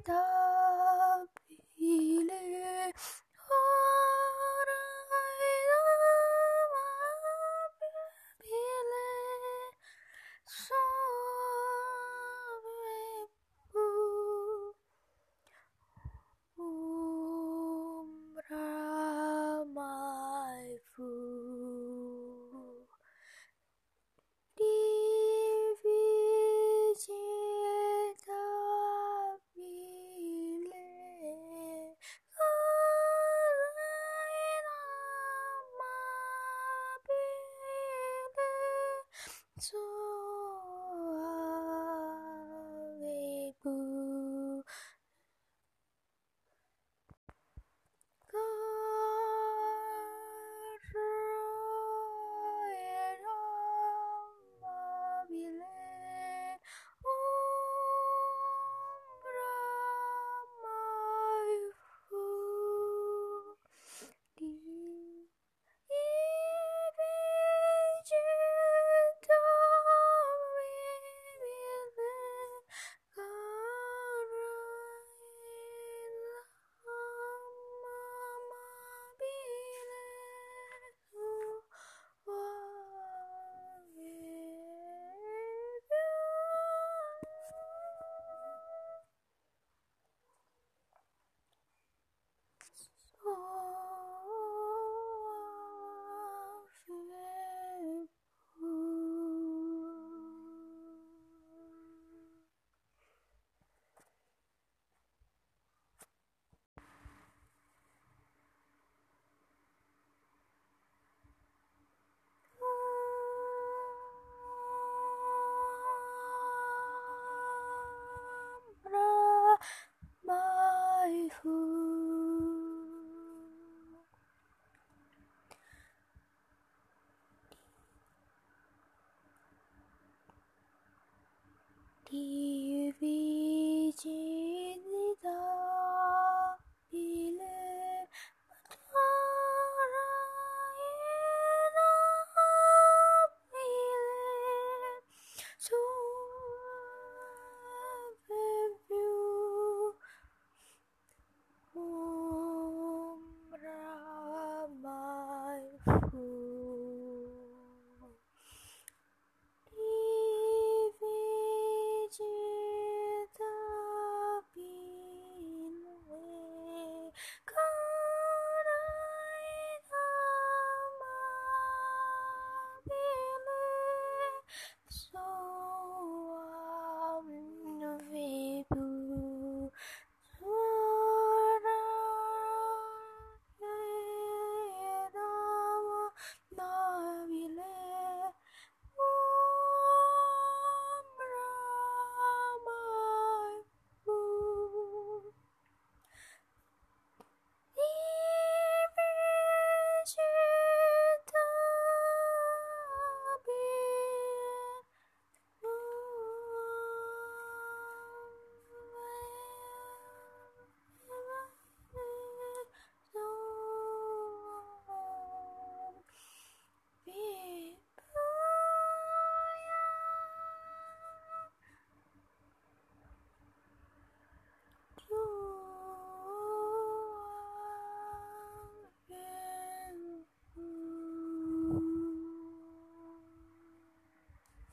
做 Oh. 一。